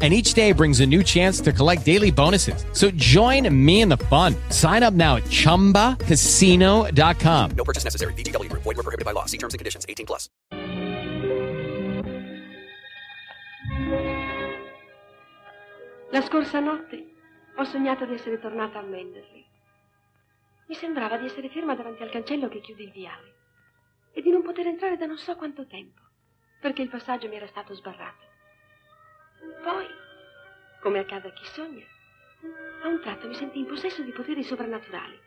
and each day brings a new chance to collect daily bonuses. So join me in the fun. Sign up now at ChumbaCasino.com. No purchase necessary. VGW Group. Void were prohibited by law. See terms and conditions. 18 plus. La scorsa notte ho sognato di essere tornata a Menderley. Mi sembrava di essere ferma davanti al cancello che chiude il viale e di non poter entrare da non so quanto tempo, perché il passaggio mi era stato sbarrato. Poi, come accade a chi sogna, a un tratto mi sentii in possesso di poteri sovrannaturali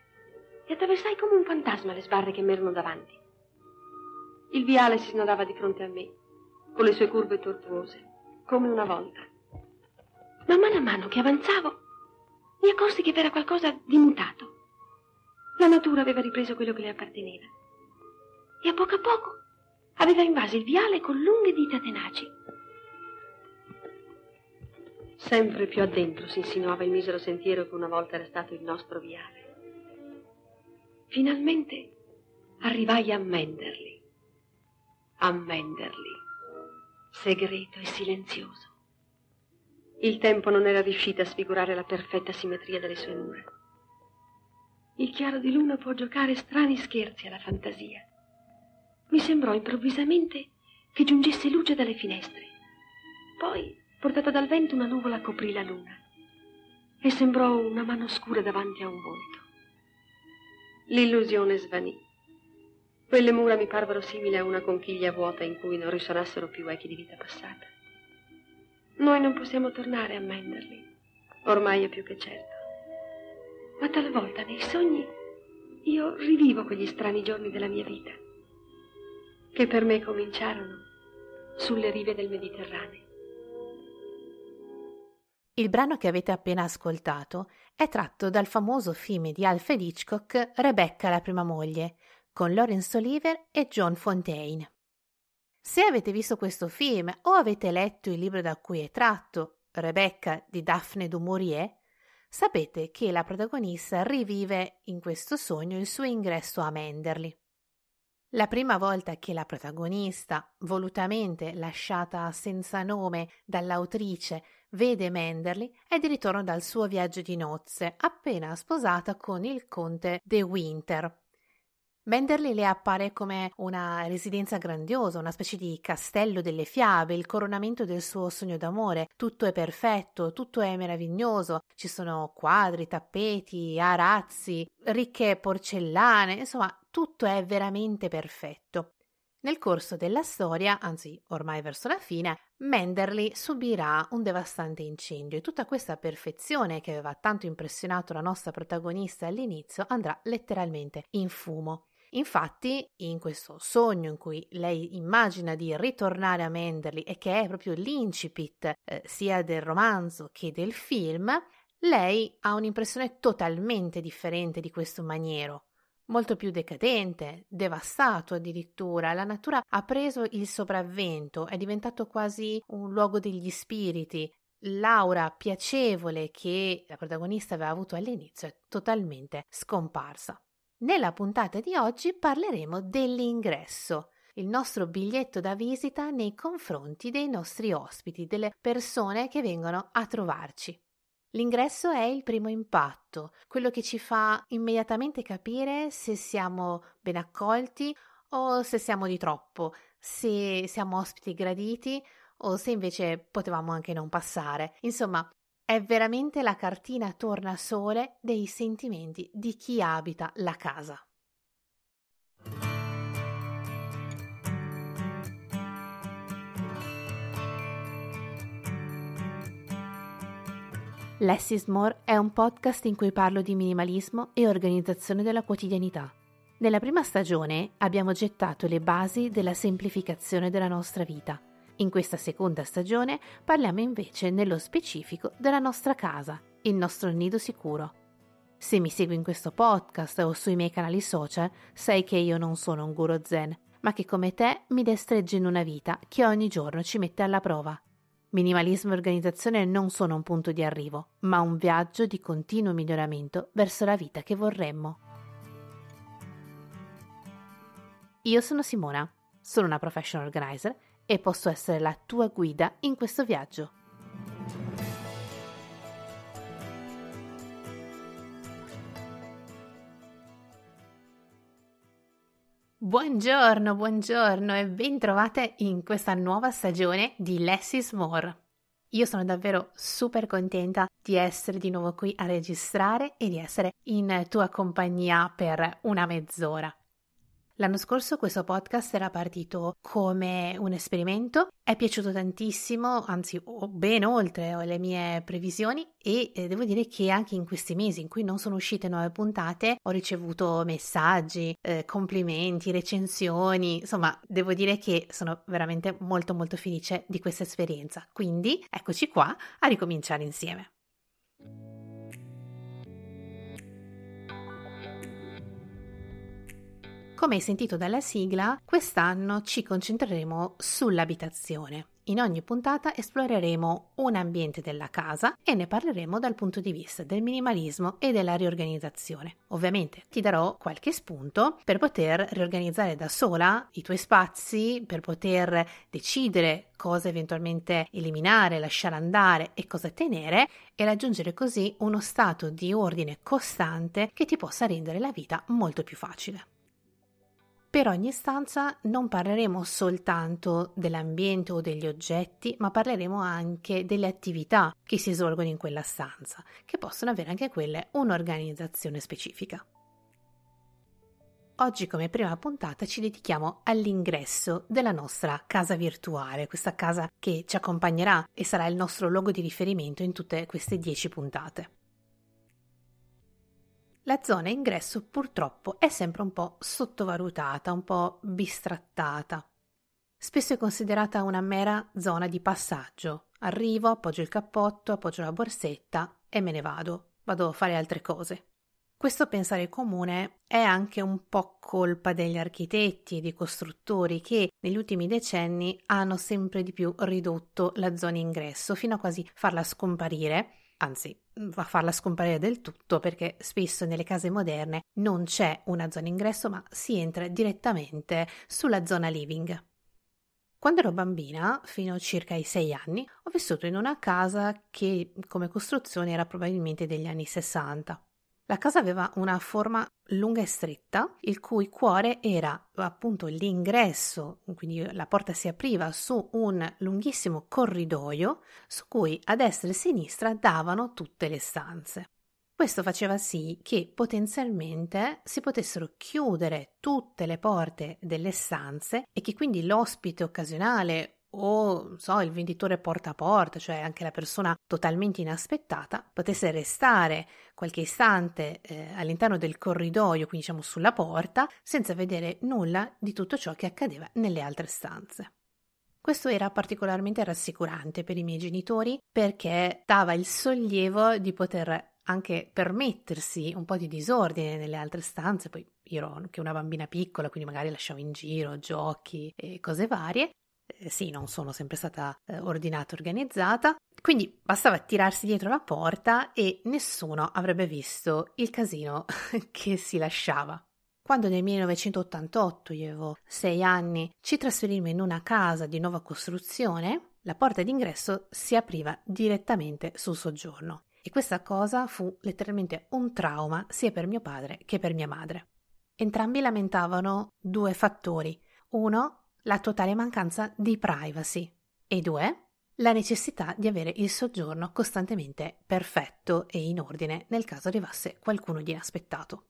e attraversai come un fantasma le sbarre che m'erano davanti. Il viale si snodava di fronte a me, con le sue curve tortuose, come una volta. Ma mano a mano che avanzavo, mi accorsi che c'era qualcosa di mutato. La natura aveva ripreso quello che le apparteneva. E a poco a poco aveva invaso il viale con lunghe dita tenaci. Sempre più addentro si insinuava il misero sentiero che una volta era stato il nostro viale. Finalmente arrivai a Menderley. A Menderley, segreto e silenzioso. Il tempo non era riuscito a sfigurare la perfetta simmetria delle sue mura. Il chiaro di luna può giocare strani scherzi alla fantasia. Mi sembrò improvvisamente che giungesse luce dalle finestre. Poi Portata dal vento una nuvola coprì la luna e sembrò una mano scura davanti a un volto. L'illusione svanì. Quelle mura mi parvero simili a una conchiglia vuota in cui non risonassero più echi di vita passata. Noi non possiamo tornare a Menderley, ormai è più che certo. Ma talvolta nei sogni io rivivo quegli strani giorni della mia vita, che per me cominciarono sulle rive del Mediterraneo. Il brano che avete appena ascoltato è tratto dal famoso film di Alfred Hitchcock Rebecca la prima moglie, con Laurence Oliver e John Fontaine. Se avete visto questo film o avete letto il libro da cui è tratto, Rebecca di Daphne du Maurier, sapete che la protagonista rivive in questo sogno il suo ingresso a Menderley. La prima volta che la protagonista, volutamente lasciata senza nome dall'autrice, vede Menderley è di ritorno dal suo viaggio di nozze, appena sposata con il conte De Winter. Menderley le appare come una residenza grandiosa, una specie di castello delle fiabe, il coronamento del suo sogno d'amore. Tutto è perfetto, tutto è meraviglioso. Ci sono quadri, tappeti, arazzi, ricche porcellane, insomma, tutto è veramente perfetto. Nel corso della storia, anzi ormai verso la fine, Menderley subirà un devastante incendio e tutta questa perfezione che aveva tanto impressionato la nostra protagonista all'inizio andrà letteralmente in fumo. Infatti, in questo sogno in cui lei immagina di ritornare a Menderley e che è proprio l'incipit eh, sia del romanzo che del film, lei ha un'impressione totalmente differente di questo maniero molto più decadente, devastato addirittura. La natura ha preso il sopravvento, è diventato quasi un luogo degli spiriti. L'aura piacevole che la protagonista aveva avuto all'inizio è totalmente scomparsa. Nella puntata di oggi parleremo dell'ingresso, il nostro biglietto da visita nei confronti dei nostri ospiti, delle persone che vengono a trovarci. L'ingresso è il primo impatto, quello che ci fa immediatamente capire se siamo ben accolti o se siamo di troppo, se siamo ospiti graditi o se invece potevamo anche non passare. Insomma, è veramente la cartina tornasole dei sentimenti di chi abita la casa. Less is More è un podcast in cui parlo di minimalismo e organizzazione della quotidianità. Nella prima stagione abbiamo gettato le basi della semplificazione della nostra vita. In questa seconda stagione parliamo invece nello specifico della nostra casa, il nostro nido sicuro. Se mi segui in questo podcast o sui miei canali social, sai che io non sono un guru zen, ma che come te mi destreggia in una vita che ogni giorno ci mette alla prova. Minimalismo e organizzazione non sono un punto di arrivo, ma un viaggio di continuo miglioramento verso la vita che vorremmo. Io sono Simona, sono una professional organizer e posso essere la tua guida in questo viaggio. Buongiorno, buongiorno e bentrovate in questa nuova stagione di Less is More. Io sono davvero super contenta di essere di nuovo qui a registrare e di essere in tua compagnia per una mezz'ora. L'anno scorso questo podcast era partito come un esperimento, è piaciuto tantissimo, anzi ben oltre le mie previsioni e eh, devo dire che anche in questi mesi in cui non sono uscite nuove puntate ho ricevuto messaggi, eh, complimenti, recensioni, insomma devo dire che sono veramente molto molto felice di questa esperienza. Quindi eccoci qua a ricominciare insieme. Come hai sentito dalla sigla, quest'anno ci concentreremo sull'abitazione. In ogni puntata esploreremo un ambiente della casa e ne parleremo dal punto di vista del minimalismo e della riorganizzazione. Ovviamente ti darò qualche spunto per poter riorganizzare da sola i tuoi spazi, per poter decidere cosa eventualmente eliminare, lasciare andare e cosa tenere e raggiungere così uno stato di ordine costante che ti possa rendere la vita molto più facile. Per ogni stanza non parleremo soltanto dell'ambiente o degli oggetti, ma parleremo anche delle attività che si svolgono in quella stanza, che possono avere anche quelle un'organizzazione specifica. Oggi come prima puntata ci dedichiamo all'ingresso della nostra casa virtuale, questa casa che ci accompagnerà e sarà il nostro luogo di riferimento in tutte queste dieci puntate. La zona ingresso purtroppo è sempre un po' sottovalutata, un po' bistrattata. Spesso è considerata una mera zona di passaggio. Arrivo, appoggio il cappotto, appoggio la borsetta e me ne vado. Vado a fare altre cose. Questo pensare comune è anche un po' colpa degli architetti e dei costruttori che negli ultimi decenni hanno sempre di più ridotto la zona ingresso fino a quasi farla scomparire anzi va a farla scomparire del tutto perché spesso nelle case moderne non c'è una zona ingresso ma si entra direttamente sulla zona living. Quando ero bambina, fino a circa ai sei anni, ho vissuto in una casa che come costruzione era probabilmente degli anni 60. La casa aveva una forma lunga e stretta, il cui cuore era appunto l'ingresso, quindi la porta si apriva su un lunghissimo corridoio su cui a destra e a sinistra davano tutte le stanze. Questo faceva sì che potenzialmente si potessero chiudere tutte le porte delle stanze e che quindi l'ospite occasionale o so, il venditore porta a porta, cioè anche la persona totalmente inaspettata, potesse restare qualche istante eh, all'interno del corridoio, quindi diciamo sulla porta, senza vedere nulla di tutto ciò che accadeva nelle altre stanze. Questo era particolarmente rassicurante per i miei genitori perché dava il sollievo di poter anche permettersi un po' di disordine nelle altre stanze, poi io ero anche una bambina piccola, quindi magari lasciavo in giro giochi e cose varie, eh, sì, non sono sempre stata eh, ordinata organizzata, quindi bastava tirarsi dietro la porta e nessuno avrebbe visto il casino che si lasciava. Quando nel 1988, io avevo sei anni, ci trasferimmo in una casa di nuova costruzione, la porta d'ingresso si apriva direttamente sul soggiorno. E questa cosa fu letteralmente un trauma sia per mio padre che per mia madre. Entrambi lamentavano due fattori. Uno, la totale mancanza di privacy e due, la necessità di avere il soggiorno costantemente perfetto e in ordine nel caso arrivasse qualcuno di inaspettato.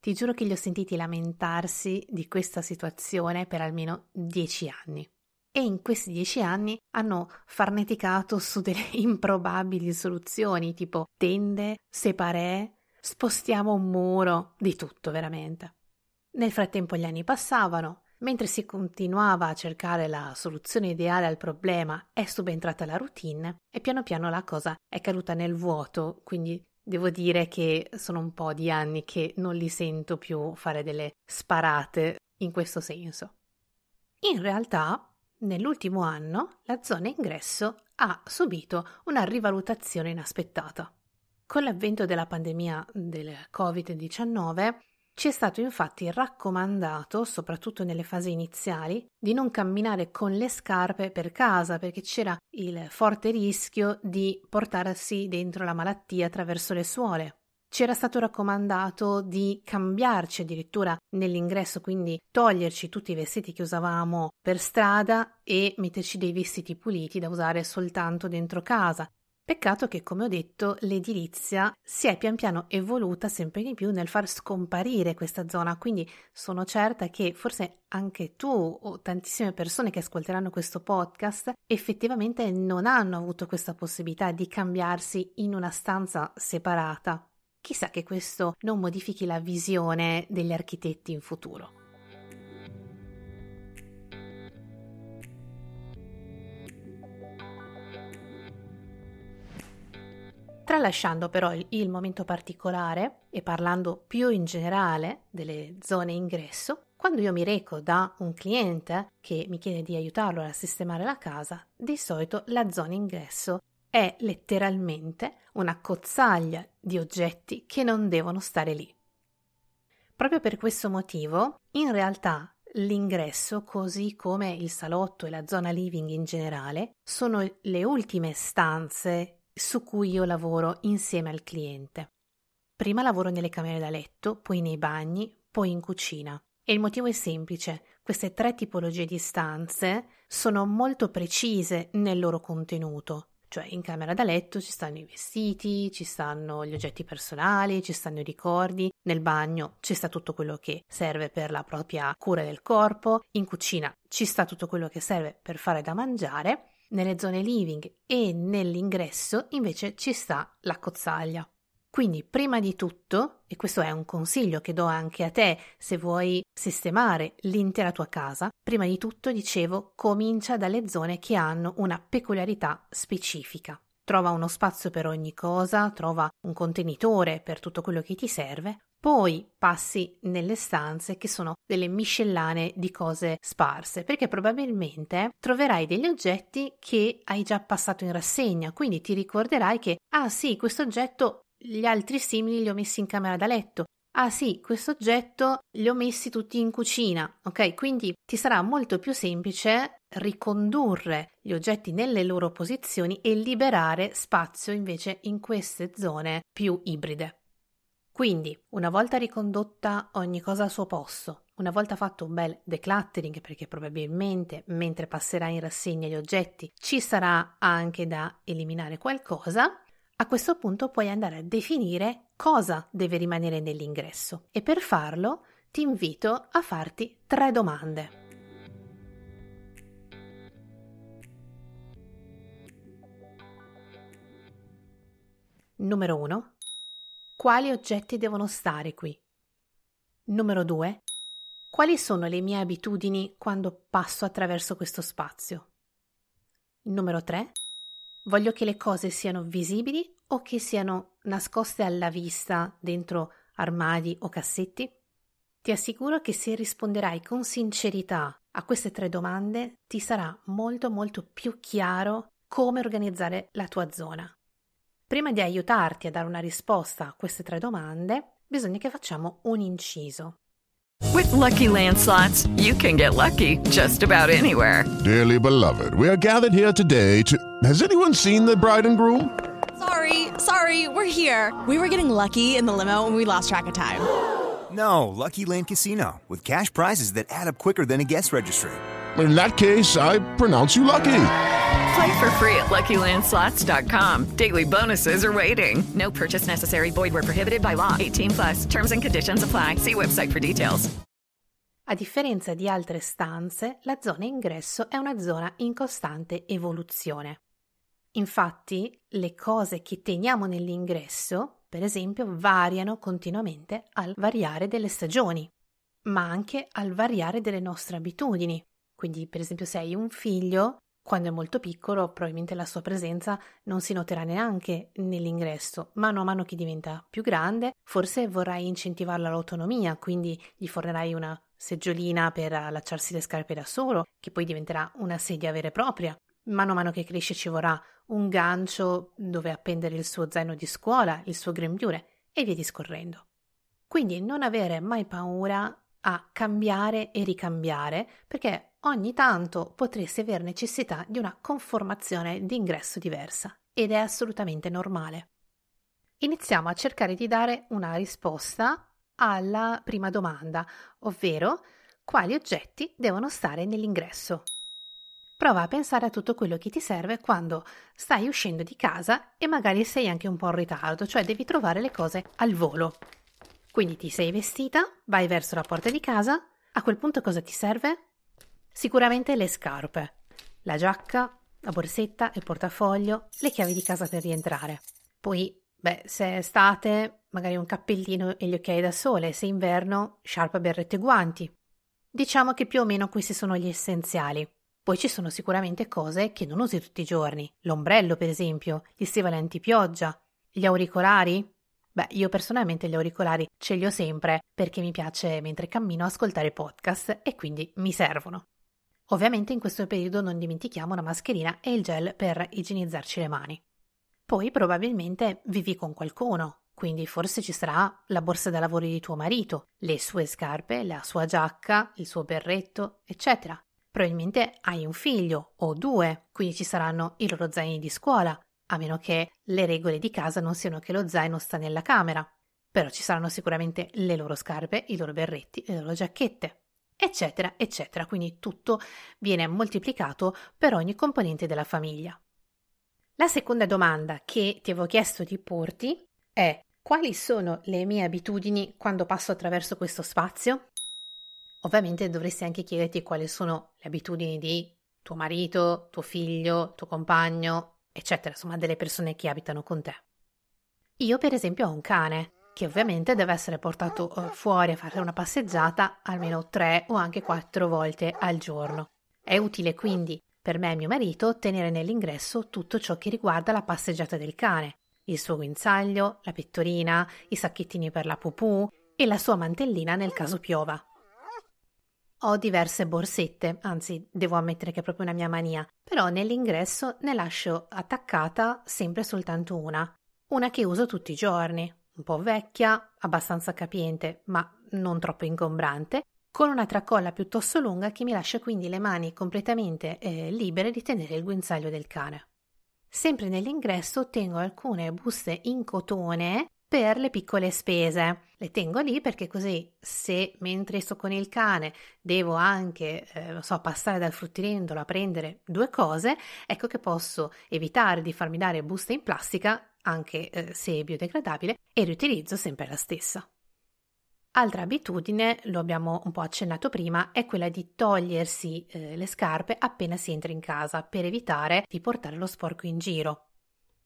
Ti giuro che li ho sentiti lamentarsi di questa situazione per almeno dieci anni. E in questi dieci anni hanno farneticato su delle improbabili soluzioni tipo tende, separé, spostiamo un muro, di tutto veramente. Nel frattempo gli anni passavano, Mentre si continuava a cercare la soluzione ideale al problema, è subentrata la routine e piano piano la cosa è caduta nel vuoto, quindi devo dire che sono un po' di anni che non li sento più fare delle sparate in questo senso. In realtà, nell'ultimo anno, la zona ingresso ha subito una rivalutazione inaspettata. Con l'avvento della pandemia del Covid-19 ci è stato infatti raccomandato, soprattutto nelle fasi iniziali, di non camminare con le scarpe per casa perché c'era il forte rischio di portarsi dentro la malattia attraverso le suole. Era stato raccomandato di cambiarci addirittura nell'ingresso, quindi toglierci tutti i vestiti che usavamo per strada e metterci dei vestiti puliti da usare soltanto dentro casa. Peccato che, come ho detto, l'edilizia si è pian piano evoluta sempre di più nel far scomparire questa zona, quindi sono certa che forse anche tu o tantissime persone che ascolteranno questo podcast effettivamente non hanno avuto questa possibilità di cambiarsi in una stanza separata. Chissà che questo non modifichi la visione degli architetti in futuro. Tralasciando però il, il, momento particolare e parlando più in generale delle zone ingresso, quando io mi reco da un cliente che mi chiede di aiutarlo a sistemare la casa, di solito la zona ingresso è letteralmente una cozzaglia di oggetti che non devono stare lì. Proprio per questo motivo, in realtà l'ingresso, così come il salotto e la zona living in generale, sono le ultime stanze su cui io lavoro insieme al cliente. Prima lavoro nelle camere da letto, poi nei bagni, poi in cucina. E il motivo è semplice, queste tre tipologie di stanze sono molto precise nel loro contenuto. Cioè in camera da letto ci stanno i vestiti, ci stanno gli oggetti personali, ci stanno i ricordi, nel bagno ci sta tutto quello che serve per la propria cura del corpo, in cucina ci sta tutto quello che serve per fare da mangiare, nelle zone living e nell'ingresso invece ci sta la cozzaglia. Quindi, prima di tutto, e questo è un consiglio che do anche a te se vuoi sistemare l'intera tua casa, prima di tutto, dicevo, comincia dalle zone che hanno una peculiarità specifica. Trova uno spazio per ogni cosa, trova un contenitore per tutto quello che ti serve, poi passi nelle stanze che sono delle miscellanee di cose sparse, perché probabilmente troverai degli oggetti che hai già passato in rassegna, quindi ti ricorderai che, ah sì, questo oggetto gli altri simili li ho messi in camera da letto. Ah sì, questo oggetto li ho messi tutti in cucina, ok? Quindi ti sarà molto più semplice ricondurre gli oggetti nelle loro posizioni e liberare spazio invece in queste zone più ibride. Quindi, una volta ricondotta ogni cosa al suo posto, una volta fatto un bel decluttering, perché probabilmente mentre passerai in rassegna gli oggetti ci sarà anche da eliminare qualcosa, a questo punto puoi andare a definire cosa deve rimanere nell'ingresso e per farlo ti invito a farti tre domande. Numero 1. Quali oggetti devono stare qui? Numero 2. Quali sono le mie abitudini quando passo attraverso questo spazio? Numero 3. Voglio che le cose siano visibili o che siano nascoste alla vista dentro armadi o cassetti? Ti assicuro che se risponderai con sincerità a queste tre domande ti sarà molto molto più chiaro come organizzare la tua zona. Prima di aiutarti a dare una risposta a queste tre domande, bisogna che facciamo un inciso. With lucky landslots, you can get lucky just about anywhere. Dearly beloved, we are gathered here today to. Has anyone seen the bride and groom? Sorry, sorry, we're here. We were getting lucky in the limo and we lost track of time. No, Lucky Land Casino, with cash prizes that add up quicker than a guest registry. In that case, I pronounce you lucky. Play for free at LuckyLandSlots.com. Daily bonuses are waiting. No purchase necessary. Void where prohibited by law. 18 plus. Terms and conditions apply. See website for details. A differenza di altre stanze, la zona ingresso è una zona in costante evoluzione. Infatti, le cose che teniamo nell'ingresso, per esempio, variano continuamente al variare delle stagioni, ma anche al variare delle nostre abitudini. Quindi, per esempio, se hai un figlio, quando è molto piccolo, probabilmente la sua presenza non si noterà neanche nell'ingresso. Mano a mano che diventa più grande, forse vorrai incentivarlo all'autonomia, quindi gli fornerai una seggiolina per allacciarsi le scarpe da solo, che poi diventerà una sedia vera e propria. Mano a mano che cresce ci vorrà un gancio dove appendere il suo zaino di scuola, il suo grembiule e via discorrendo. Quindi non avere mai paura a cambiare e ricambiare, perché ogni tanto potresti aver necessità di una conformazione d'ingresso diversa ed è assolutamente normale. Iniziamo a cercare di dare una risposta alla prima domanda, ovvero quali oggetti devono stare nell'ingresso. Prova a pensare a tutto quello che ti serve quando stai uscendo di casa e magari sei anche un po' in ritardo, cioè devi trovare le cose al volo. Quindi ti sei vestita, vai verso la porta di casa, a quel punto cosa ti serve? Sicuramente le scarpe, la giacca, la borsetta, il portafoglio, le chiavi di casa per rientrare. Poi, beh, se è estate, magari un cappellino e gli occhiali da sole, se è inverno, sciarpa, berretto e guanti. Diciamo che più o meno questi sono gli essenziali. Poi ci sono sicuramente cose che non usi tutti i giorni, l'ombrello per esempio, gli stivali antipioggia, gli auricolari, Beh, io personalmente gli auricolari ce li ho sempre perché mi piace mentre cammino ascoltare podcast e quindi mi servono. Ovviamente in questo periodo non dimentichiamo la mascherina e il gel per igienizzarci le mani. Poi probabilmente vivi con qualcuno, quindi forse ci sarà la borsa da lavoro di tuo marito, le sue scarpe, la sua giacca, il suo berretto, eccetera. Probabilmente hai un figlio o due, quindi ci saranno i loro zaini di scuola, a meno che le regole di casa non siano che lo zaino sta nella camera. Però ci saranno sicuramente le loro scarpe, i loro berretti, le loro giacchette, eccetera, eccetera. Quindi tutto viene moltiplicato per ogni componente della famiglia. La seconda domanda che ti avevo chiesto di porti è quali sono le mie abitudini quando passo attraverso questo spazio? Ovviamente dovresti anche chiederti quali sono le abitudini di tuo marito, tuo figlio, tuo compagno, eccetera, insomma delle persone che abitano con te. Io per esempio ho un cane che ovviamente deve essere portato eh, fuori a fare una passeggiata almeno tre o anche quattro volte al giorno. È utile quindi per me e mio marito tenere nell'ingresso tutto ciò che riguarda la passeggiata del cane, il suo guinzaglio, la pettorina, i sacchettini per la pupù e la sua mantellina nel caso piova. Ho diverse borsette, anzi devo ammettere che è proprio una mia mania, però nell'ingresso ne lascio attaccata sempre soltanto una, una che uso tutti i giorni, un po' vecchia, abbastanza capiente, ma non troppo ingombrante, con una tracolla piuttosto lunga che mi lascia quindi le mani completamente eh, libere di tenere il guinzaglio del cane. Sempre nell'ingresso tengo alcune buste in cotone per le piccole spese. Le tengo lì perché così se mentre sto con il cane devo anche, eh, so, passare dal fruttivendolo a prendere due cose, ecco che posso evitare di farmi dare buste in plastica, anche eh, se biodegradabile, e riutilizzo sempre la stessa. Altra abitudine, lo abbiamo un po' accennato prima, è quella di togliersi eh, le scarpe appena si entra in casa per evitare di portare lo sporco in giro.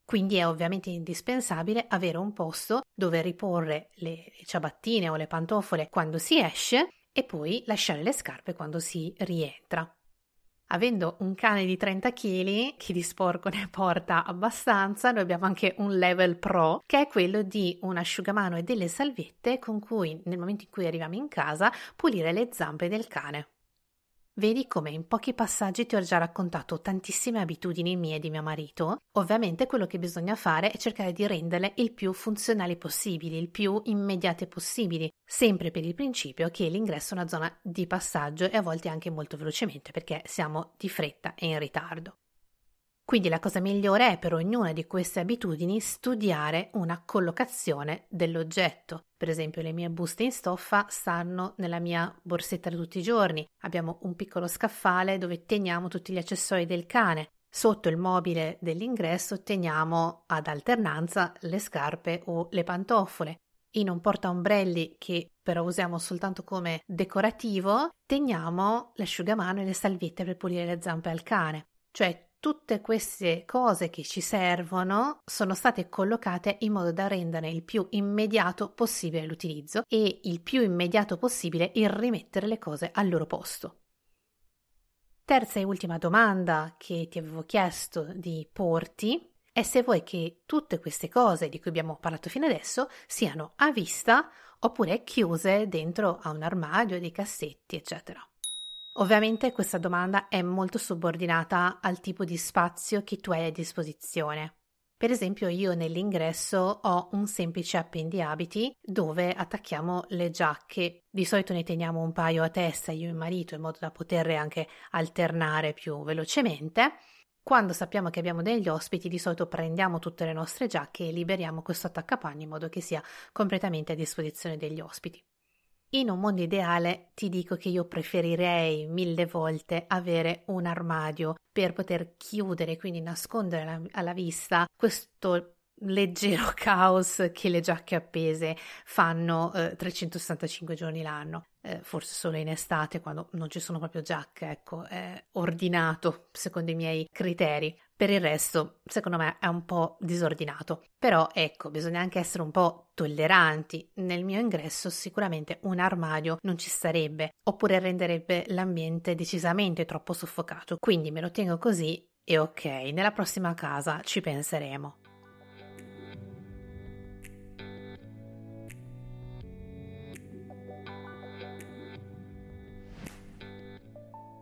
Quindi è ovviamente indispensabile avere un posto dove riporre le ciabattine o le pantofole quando si esce e poi lasciare le scarpe quando si rientra. Avendo un cane di 30 kg, chi di sporco ne porta abbastanza, noi abbiamo anche un level pro, che è quello di un asciugamano e delle salviette con cui, nel momento in cui arriviamo in casa, pulire le zampe del cane. Vedi come in pochi passaggi ti ho già raccontato tantissime abitudini mie e di mio marito. Ovviamente quello che bisogna fare è cercare di renderle il più funzionali possibili, il più immediate possibili, sempre per il principio che l'ingresso è una zona di passaggio e a volte anche molto velocemente perché siamo di fretta e in ritardo. Quindi la cosa migliore è per ognuna di queste abitudini studiare una collocazione dell'oggetto. Per esempio le mie buste in stoffa stanno nella mia borsetta di tutti i giorni, abbiamo un piccolo scaffale dove teniamo tutti gli accessori del cane, sotto il mobile dell'ingresso teniamo ad alternanza le scarpe o le pantofole. In un portaombrelli che però usiamo soltanto come decorativo, teniamo l'asciugamano e le salviette per pulire le zampe al cane. Cioè tutte queste cose che ci servono sono state collocate in modo da rendere il più immediato possibile l'utilizzo e il più immediato possibile il rimettere le cose al loro posto. Terza e ultima domanda che ti avevo chiesto di porti è se vuoi che tutte queste cose di cui abbiamo parlato fino adesso siano a vista oppure chiuse dentro a un armadio, dei cassetti, eccetera. Ovviamente questa domanda è molto subordinata al tipo di spazio che tu hai a disposizione. Per esempio, io nell'ingresso ho un semplice appendiabiti dove attacchiamo le giacche. Di solito ne teniamo un paio a testa io e il marito in modo da poterle anche alternare più velocemente. Quando sappiamo che abbiamo degli ospiti, di solito prendiamo tutte le nostre giacche e liberiamo questo attaccapanni in modo che sia completamente a disposizione degli ospiti. In un mondo ideale ti dico che io preferirei mille volte avere un armadio per poter chiudere, quindi nascondere alla, alla vista questo leggero caos che le giacche appese fanno eh, 365 giorni l'anno. Eh, forse solo in estate quando non ci sono proprio giacche, ecco, è ordinato secondo i miei criteri. Per il resto, secondo me, è un po' disordinato. Però ecco, bisogna anche essere un po' tolleranti. Nel mio ingresso sicuramente un armadio non ci starebbe, oppure renderebbe l'ambiente decisamente troppo soffocato. Quindi me lo tengo così e ok, nella prossima casa ci penseremo.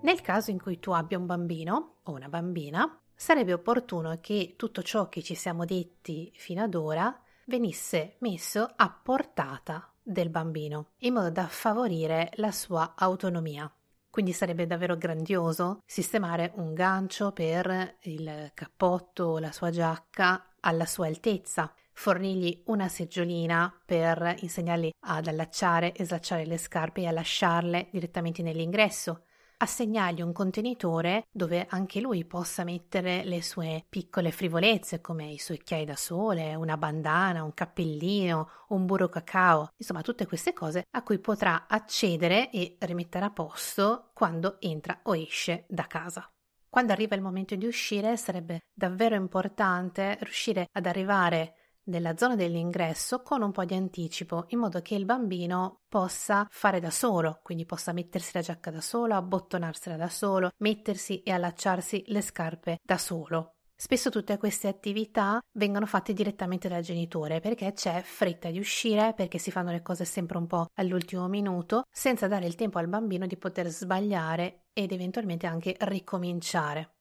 Nel caso in cui tu abbia un bambino o una bambina, sarebbe opportuno che tutto ciò che ci siamo detti fino ad ora venisse messo a portata del bambino, in modo da favorire la sua autonomia. Quindi sarebbe davvero grandioso sistemare un gancio per il cappotto o la sua giacca alla sua altezza, fornirgli una seggiolina per insegnargli ad allacciare e slacciare le scarpe e a lasciarle direttamente nell'ingresso, assegnargli un contenitore dove anche lui possa mettere le sue piccole frivolezze come i suoi occhiali da sole, una bandana, un cappellino, un burro cacao, insomma tutte queste cose a cui potrà accedere e rimettere a posto quando entra o esce da casa. Quando arriva il momento di uscire sarebbe davvero importante riuscire ad arrivare nella zona dell'ingresso con un po' di anticipo, in modo che il bambino possa fare da solo, quindi possa mettersi la giacca da solo, abbottonarsela da solo, mettersi e allacciarsi le scarpe da solo. Spesso tutte queste attività vengono fatte direttamente dal genitore perché c'è fretta di uscire, perché si fanno le cose sempre un po' all'ultimo minuto, senza dare il tempo al bambino di poter sbagliare ed eventualmente anche ricominciare.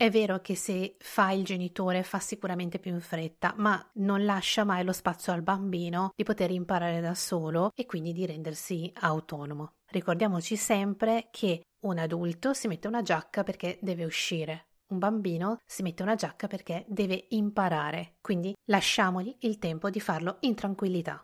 È vero che se fa il genitore fa sicuramente più in fretta, ma non lascia mai lo spazio al bambino di poter imparare da solo e quindi di rendersi autonomo. Ricordiamoci sempre che un adulto si mette una giacca perché deve uscire, un bambino si mette una giacca perché deve imparare, quindi lasciamogli il tempo di farlo in tranquillità.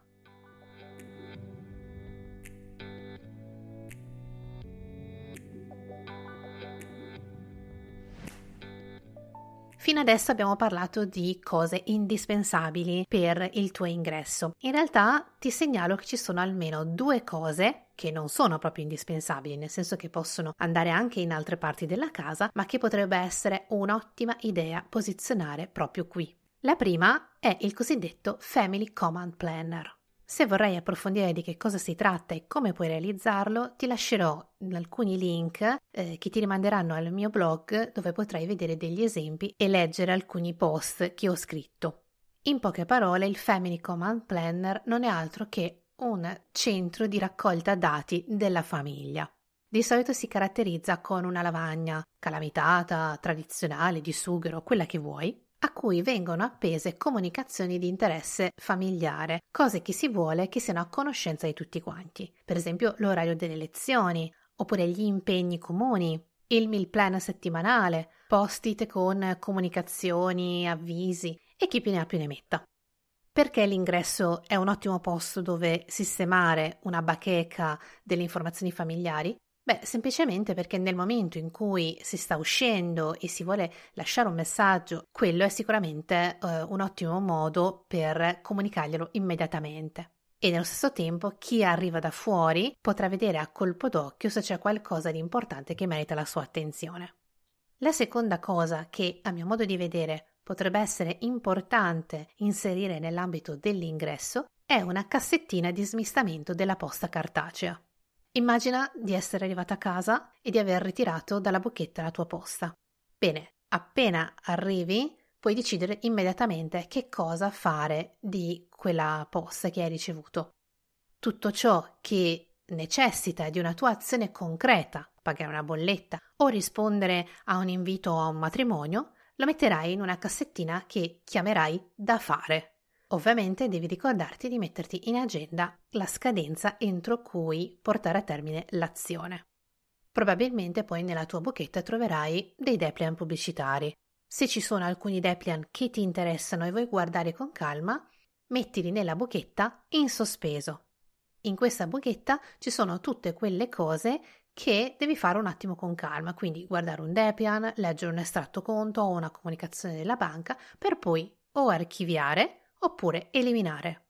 Fino adesso abbiamo parlato di cose indispensabili per il tuo ingresso. In realtà ti segnalo che ci sono almeno due cose che non sono proprio indispensabili, nel senso che possono andare anche in altre parti della casa, ma che potrebbe essere un'ottima idea posizionare proprio qui. La prima è il cosiddetto Family Command Planner. Se vorrai approfondire di che cosa si tratta e come puoi realizzarlo, ti lascerò alcuni link eh, che ti rimanderanno al mio blog dove potrai vedere degli esempi e leggere alcuni post che ho scritto. In poche parole, il Family Command Planner non è altro che un centro di raccolta dati della famiglia. Di solito si caratterizza con una lavagna calamitata, tradizionale, di sughero, quella che vuoi, a cui vengono appese comunicazioni di interesse familiare, cose che si vuole che siano a conoscenza di tutti quanti, per esempio l'orario delle lezioni, oppure gli impegni comuni, il meal plan settimanale, post-it con comunicazioni, avvisi e chi più ne ha più ne metta. Perché l'ingresso è un ottimo posto dove sistemare una bacheca delle informazioni familiari? Beh, semplicemente perché nel momento in cui si sta uscendo e si vuole lasciare un messaggio, quello è sicuramente eh, un ottimo modo per comunicarglielo immediatamente. E nello stesso tempo chi arriva da fuori potrà vedere a colpo d'occhio se c'è qualcosa di importante che merita la sua attenzione. La seconda cosa che, a mio modo di vedere, potrebbe essere importante inserire nell'ambito dell'ingresso è una cassettina di smistamento della posta cartacea. Immagina di essere arrivata a casa e di aver ritirato dalla bocchetta la tua posta. Bene, appena arrivi puoi decidere immediatamente che cosa fare di quella posta che hai ricevuto. Tutto ciò che necessita di una tua azione concreta, pagare una bolletta o rispondere a un invito a un matrimonio, lo metterai in una cassettina che chiamerai da fare. Ovviamente devi ricordarti di metterti in agenda la scadenza entro cui portare a termine l'azione. Probabilmente poi nella tua bocchetta troverai dei depliant pubblicitari. Se ci sono alcuni depliant che ti interessano e vuoi guardare con calma, mettili nella bocchetta in sospeso. In questa bocchetta ci sono tutte quelle cose che devi fare un attimo con calma, quindi guardare un depian, leggere un estratto conto o una comunicazione della banca per poi o archiviare oppure eliminare.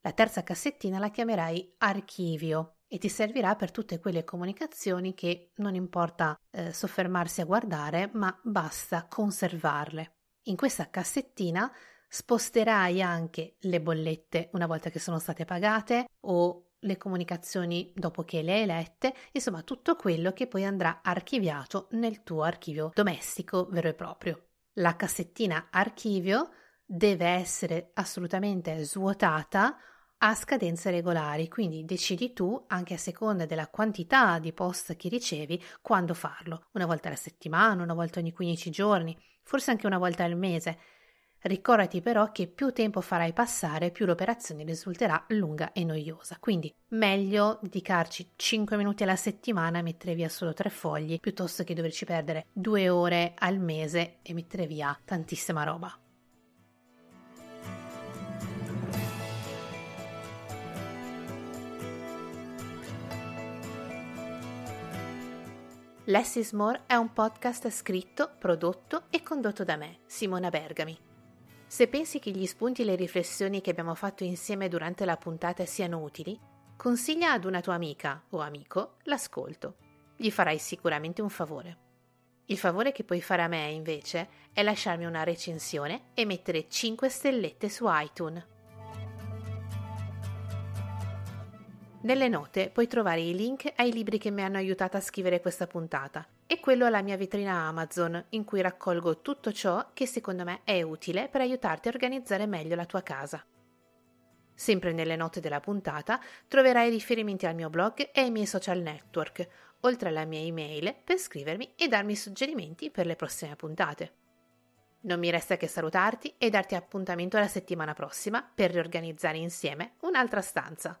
La terza cassettina la chiamerai archivio e ti servirà per tutte quelle comunicazioni che non importa eh, soffermarsi a guardare, ma basta conservarle. In questa cassettina sposterai anche le bollette una volta che sono state pagate o le comunicazioni dopo che le hai lette, insomma tutto quello che poi andrà archiviato nel tuo archivio domestico vero e proprio. La cassettina archivio deve essere assolutamente svuotata a scadenze regolari, quindi decidi tu, anche a seconda della quantità di post che ricevi, quando farlo. Una volta alla settimana, una volta ogni 15 giorni, forse anche una volta al mese. Ricordati però che più tempo farai passare, più l'operazione risulterà lunga e noiosa. Quindi meglio dedicarci 5 minuti alla settimana a mettere via solo tre fogli, piuttosto che doverci perdere due ore al mese e mettere via tantissima roba. Less is More è un podcast scritto, prodotto e condotto da me, Simona Bergami. Se pensi che gli spunti e le riflessioni che abbiamo fatto insieme durante la puntata siano utili, consiglia ad una tua amica o amico l'ascolto. Gli farai sicuramente un favore. Il favore che puoi fare a me, invece, è lasciarmi una recensione e mettere 5 stellette su iTunes. Nelle note puoi trovare i link ai libri che mi hanno aiutato a scrivere questa puntata e quello alla mia vetrina Amazon in cui raccolgo tutto ciò che secondo me è utile per aiutarti a organizzare meglio la tua casa. Sempre nelle note della puntata troverai riferimenti al mio blog e ai miei social network, oltre alla mia email per scrivermi e darmi suggerimenti per le prossime puntate. Non mi resta che salutarti e darti appuntamento la settimana prossima per riorganizzare insieme un'altra stanza.